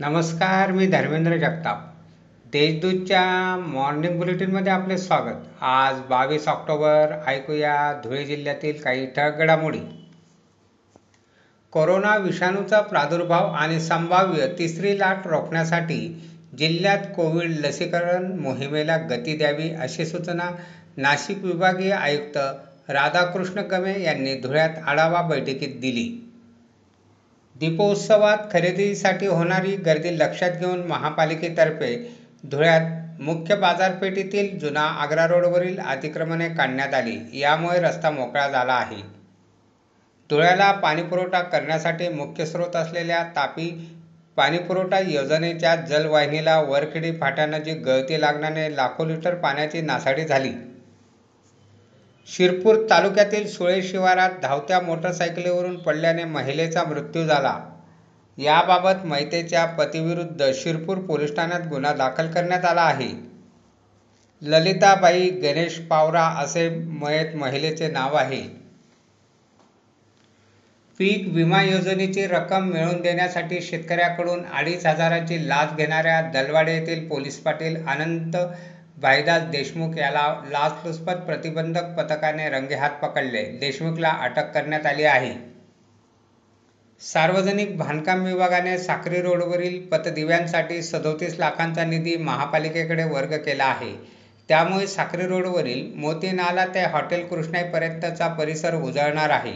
नमस्कार मी धर्मेंद्र जगताप. देशदूतच्या मॉर्निंग बुलेटिनमध्ये आपले स्वागत. आज बावीस ऑक्टोबर ऐकूया धुळे जिल्ह्यातील काही ठळक घडामोडी. कोरोना विषाणूचा प्रादुर्भाव आणि संभाव्य तिसरी लाट रोखण्यासाठी जिल्ह्यात कोविड लसीकरण मोहिमेला गती द्यावी अशी सूचना नाशिक विभागीय आयुक्त राधाकृष्ण गमे यांनी धुळ्यात आढावा बैठकीत दिली. दीपोत्सवात खरेदीसाठी होणारी गर्दी लक्षात घेऊन महापालिकेतर्फे धुळ्यात मुख्य बाजारपेठेतील जुना आग्रा रोडवरील अतिक्रमणे काढण्यात आली. यामुळे रस्ता मोकळा झाला आहे. धुळ्याला पाणीपुरवठा करण्यासाठी मुख्य स्रोत असलेल्या तापी पाणीपुरवठा योजनेच्या जलवाहिनीला वरखेडी फाट्यानजीक गळती लागल्याने लाखो लिटर पाण्याची नासाडी झाली. शिरपूर तालुक्यातील सुळे शिवारात धावत्या मोटरसायकलीवरून पडल्याने महिलेचा मृत्यू झाला. याबाबत मैतेच्या पतीविरुद्ध शिरपूर पोलीस ठाण्यात गुन्हा दाखल करण्यात आला आहे. ललिताबाई गणेश पावरा असे मयत महिलेचे नाव आहे. पीक विमा योजनेची रक्कम मिळवून देण्यासाठी शेतकऱ्याकडून अडीच हजारांची लाच घेणाऱ्या दलवाडे येथील पोलीस पाटील अनंत भाईदास देशमुख याला लाचलुचपत प्रतिबंधक पथकाने रंगेहात पकडले. देशमुखला अटक करण्यात आली आहे. सार्वजनिक बांधकाम विभागाने साक्री रोडवरील पतदिव्यांसाठी सदोतीस लाखांचा निधी महापालिकेकडे वर्ग केला आहे. त्यामुळे साक्री रोडवरील मोती नाला ते हॉटेल कृष्णाईपर्यंतचा परिसर उजळणार आहे.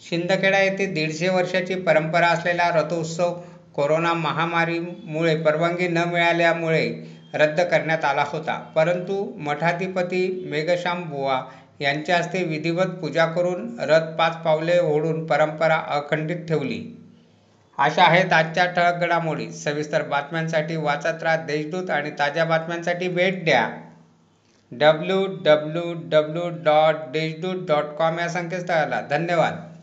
शिंदखेडा येथे दीडशे वर्षाची परंपरा असलेला रथोत्सव कोरोना महामारीमुळे परवानगी न मिळाल्यामुळे रद्द करण्यात आला होता. परंतु मठाधिपती मेघश्याम बुवा यांच्या हस्ते विधिवत पूजा करून रथ पाच पावले ओढून परंपरा अखंडित ठेवली. अशा आहेत आजच्या ठळक घडामोडी. सविस्तर बातम्यांसाठी वाचत राहा देशदूत आणि ताज्या बातम्यांसाठी भेट द्या. W W W dot Deshdoot dot com या संकेतस्थळाला. धन्यवाद.